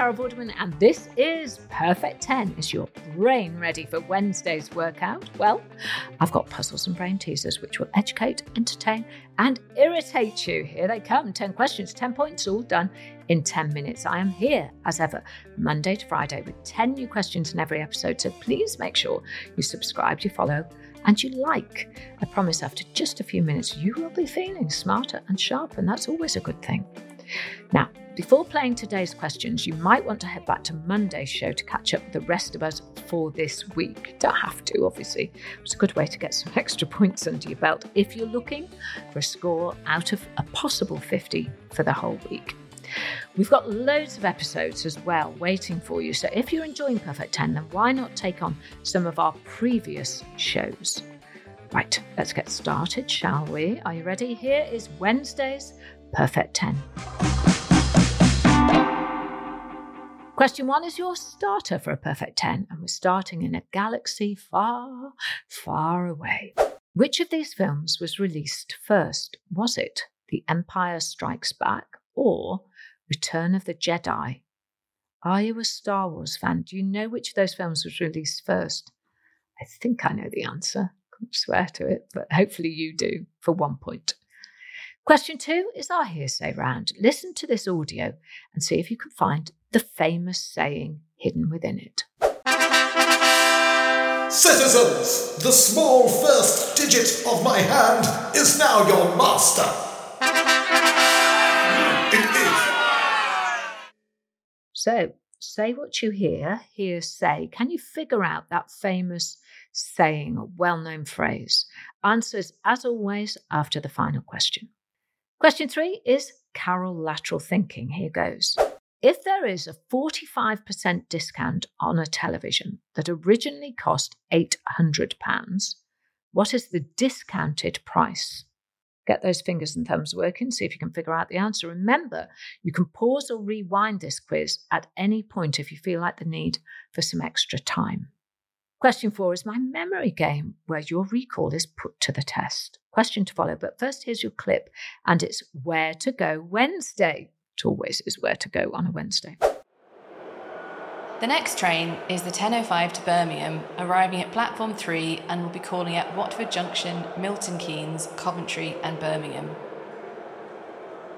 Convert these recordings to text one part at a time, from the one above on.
Carol Vorderman, and this is Perfect 10. Is your brain ready for Wednesday's workout? Well, I've got puzzles and brain teasers which will educate, entertain, and irritate you. Here they come 10 questions, 10 points, all done in 10 minutes. I am here, as ever, Monday to Friday, with 10 new questions in every episode. So please make sure you subscribe, you follow, and you like. I promise after just a few minutes, you will be feeling smarter and sharper, and that's always a good thing. Now, before playing today's questions, you might want to head back to Monday's show to catch up with the rest of us for this week. Don't have to, obviously. It's a good way to get some extra points under your belt if you're looking for a score out of a possible 50 for the whole week. We've got loads of episodes as well waiting for you. So if you're enjoying Perfect 10, then why not take on some of our previous shows? Right, let's get started, shall we? Are you ready? Here is Wednesday's Perfect 10. Question one is your starter for a perfect 10, and we're starting in a galaxy far, far away. Which of these films was released first? Was it The Empire Strikes Back or Return of the Jedi? Are you a Star Wars fan? Do you know which of those films was released first? I think I know the answer. I can't swear to it, but hopefully you do for one point. Question two is our hearsay round. Listen to this audio and see if you can find the famous saying hidden within it. Citizens, the small first digit of my hand is now your master. It is. So, say what you hear, hear say. Can you figure out that famous saying well known phrase? Answers, as always, after the final question. Question three is Carol lateral thinking. Here goes. If there is a 45% discount on a television that originally cost £800, what is the discounted price? Get those fingers and thumbs working, see if you can figure out the answer. Remember, you can pause or rewind this quiz at any point if you feel like the need for some extra time. Question four is my memory game, where your recall is put to the test. Question to follow, but first here's your clip, and it's Where to Go Wednesday. Always is where to go on a Wednesday. The next train is the 10.05 to Birmingham, arriving at platform 3 and will be calling at Watford Junction, Milton Keynes, Coventry, and Birmingham.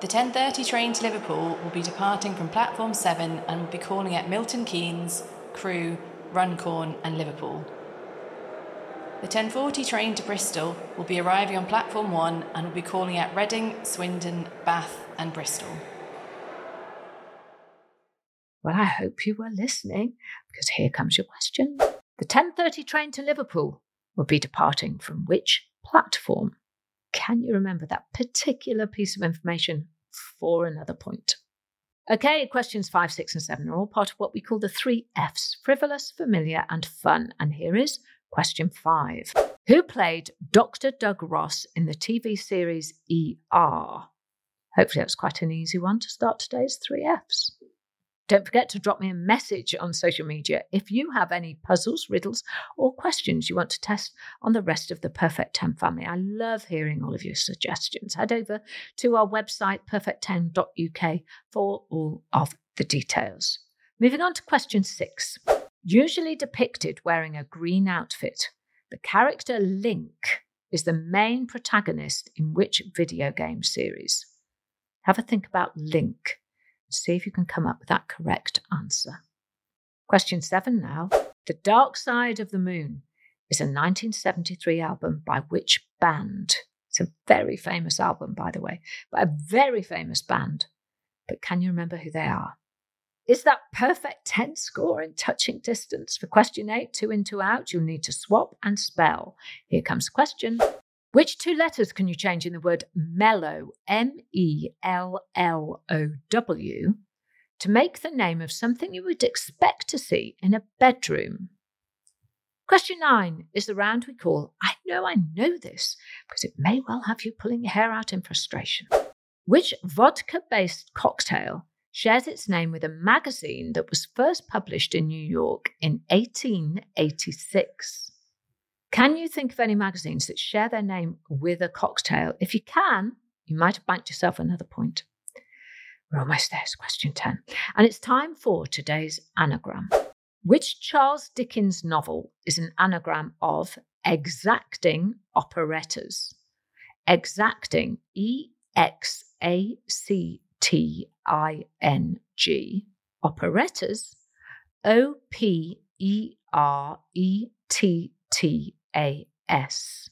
The 10.30 train to Liverpool will be departing from platform 7 and will be calling at Milton Keynes, Crewe, Runcorn, and Liverpool. The 1040 train to Bristol will be arriving on platform 1 and will be calling at Reading, Swindon, Bath, and Bristol. Well, I hope you were listening because here comes your question. The 10:30 train to Liverpool will be departing from which platform? Can you remember that particular piece of information for another point? Okay, questions five, six, and seven are all part of what we call the three F's frivolous, familiar, and fun. And here is question five Who played Dr. Doug Ross in the TV series ER? Hopefully, that was quite an easy one to start today's three F's. Don't forget to drop me a message on social media if you have any puzzles, riddles, or questions you want to test on the rest of the Perfect 10 family. I love hearing all of your suggestions. Head over to our website, perfect10.uk, for all of the details. Moving on to question six. Usually depicted wearing a green outfit, the character Link is the main protagonist in which video game series? Have a think about Link see if you can come up with that correct answer. Question seven now. The Dark Side of the Moon is a 1973 album by which band? It's a very famous album, by the way, by a very famous band. But can you remember who they are? Is that perfect 10 score in touching distance? For question eight, two in, two out, you'll need to swap and spell. Here comes the question Which two letters can you change in the word mellow, M E L L O W, to make the name of something you would expect to see in a bedroom? Question nine is the round we call I know I know this, because it may well have you pulling your hair out in frustration. Which vodka based cocktail shares its name with a magazine that was first published in New York in 1886? Can you think of any magazines that share their name with a cocktail? If you can, you might have banked yourself another point. We're almost there. It's question 10. And it's time for today's anagram. Which Charles Dickens novel is an anagram of exacting operettas? Exacting, E X A C T I N G, operettas, O P E R E T T a S.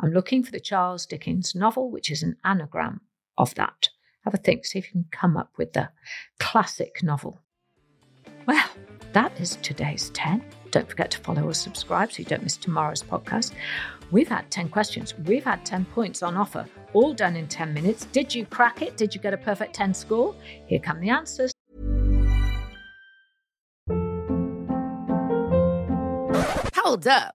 I'm looking for the Charles Dickens novel, which is an anagram of that. Have a think, see if you can come up with the classic novel. Well, that is today's 10. Don't forget to follow or subscribe so you don't miss tomorrow's podcast. We've had 10 questions. We've had 10 points on offer, all done in 10 minutes. Did you crack it? Did you get a perfect 10 score? Here come the answers. Hold up.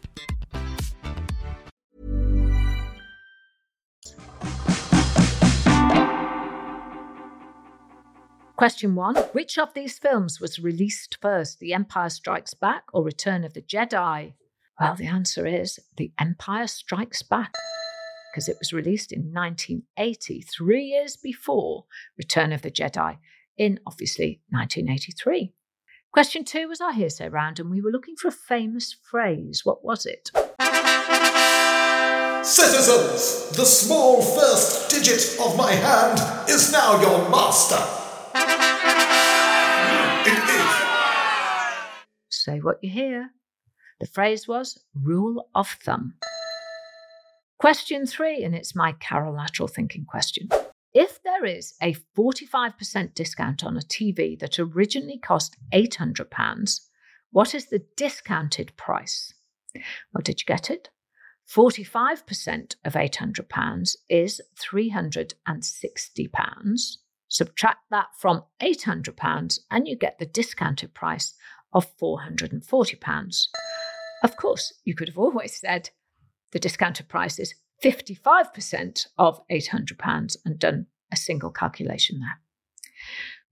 Question one Which of these films was released first, The Empire Strikes Back or Return of the Jedi? Well, the answer is The Empire Strikes Back, because it was released in 1980, three years before Return of the Jedi, in obviously 1983. Question two was our hearsay round, and we were looking for a famous phrase. What was it? Citizens, the small first digit of my hand is now your master. Say what you hear. The phrase was rule of thumb. Question three, and it's my carolateral thinking question. If there is a 45% discount on a TV that originally cost £800, what is the discounted price? Well, did you get it? 45% of £800 is £360. Subtract that from £800 and you get the discounted price of £440. Of course, you could have always said the discounted price is 55% of £800 and done a single calculation there.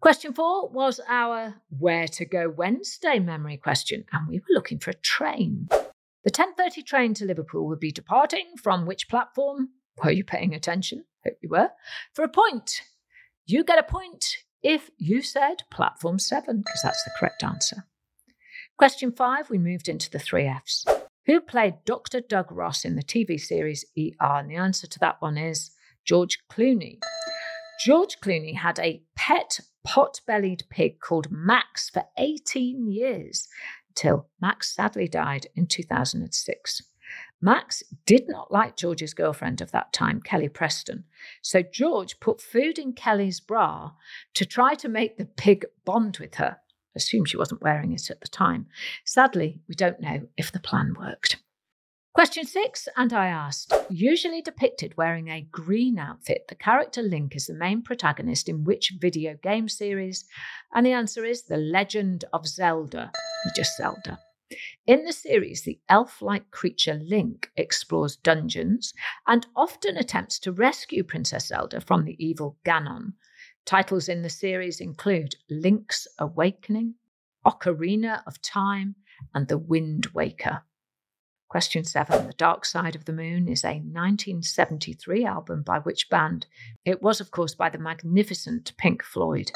Question four was our Where to Go Wednesday memory question, and we were looking for a train. The 10:30 train to Liverpool would be departing from which platform? Were you paying attention? Hope you were. For a point. You get a point if you said platform 7 because that's the correct answer. Question 5 we moved into the 3 Fs. Who played Dr. Doug Ross in the TV series ER? And the answer to that one is George Clooney. George Clooney had a pet pot bellied pig called Max for 18 years until Max sadly died in 2006. Max did not like George's girlfriend of that time, Kelly Preston. So George put food in Kelly's bra to try to make the pig bond with her. Assume she wasn't wearing it at the time. Sadly, we don't know if the plan worked. Question six, and I asked, usually depicted wearing a green outfit, the character Link is the main protagonist in which video game series? And the answer is The Legend of Zelda, just Zelda. In the series, the elf like creature Link explores dungeons and often attempts to rescue Princess Zelda from the evil Ganon. Titles in the series include Link's Awakening, Ocarina of Time, and The Wind Waker. Question seven The Dark Side of the Moon is a 1973 album by which band? It was, of course, by the magnificent Pink Floyd.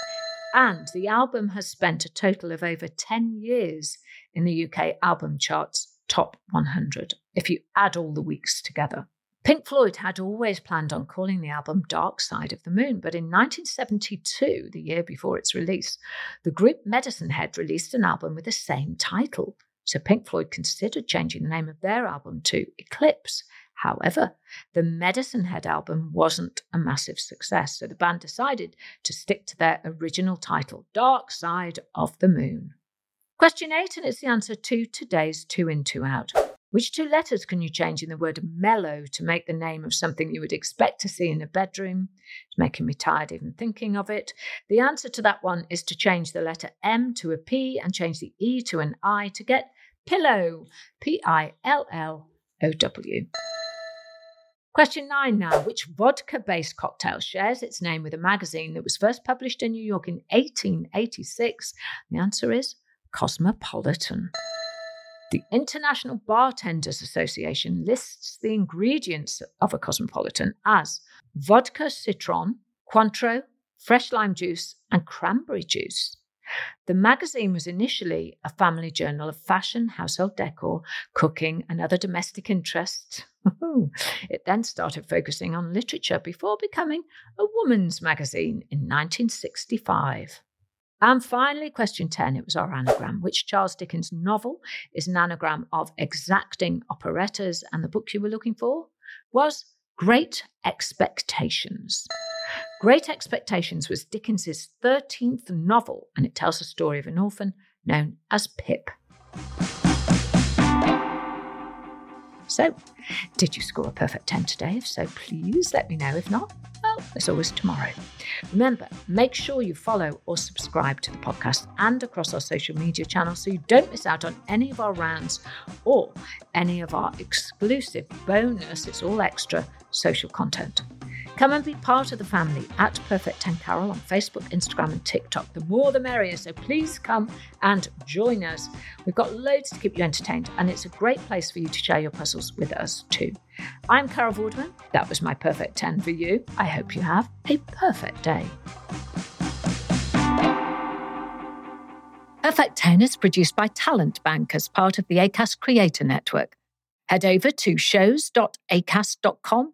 And the album has spent a total of over 10 years in the UK album charts top 100, if you add all the weeks together. Pink Floyd had always planned on calling the album Dark Side of the Moon, but in 1972, the year before its release, the group Medicine Head released an album with the same title. So Pink Floyd considered changing the name of their album to Eclipse. However, the Medicine Head album wasn't a massive success, so the band decided to stick to their original title, Dark Side of the Moon. Question eight, and it's the answer to today's two in, two out. Which two letters can you change in the word mellow to make the name of something you would expect to see in a bedroom? It's making me tired even thinking of it. The answer to that one is to change the letter M to a P and change the E to an I to get pillow. P I L L O W. Question nine now. Which vodka based cocktail shares its name with a magazine that was first published in New York in 1886? The answer is Cosmopolitan. The International Bartenders Association lists the ingredients of a cosmopolitan as vodka citron, Cointreau, fresh lime juice, and cranberry juice. The magazine was initially a family journal of fashion, household decor, cooking, and other domestic interests. it then started focusing on literature before becoming a woman's magazine in 1965. And finally, question 10 it was our anagram. Which Charles Dickens novel is an anagram of exacting operettas? And the book you were looking for was Great Expectations. Great Expectations was Dickens's 13th novel, and it tells the story of an orphan known as Pip. So, did you score a perfect 10 today? If so, please let me know. If not, well, there's always tomorrow. Remember, make sure you follow or subscribe to the podcast and across our social media channels so you don't miss out on any of our rounds or any of our exclusive bonus, it's all extra social content. Come and be part of the family at Perfect 10 Carol on Facebook, Instagram, and TikTok. The more the merrier, so please come and join us. We've got loads to keep you entertained, and it's a great place for you to share your puzzles with us too. I'm Carol Vorderman. That was my Perfect 10 for you. I hope you have a perfect day. Perfect 10 is produced by Talent Bank as part of the ACAST Creator Network. Head over to shows.acast.com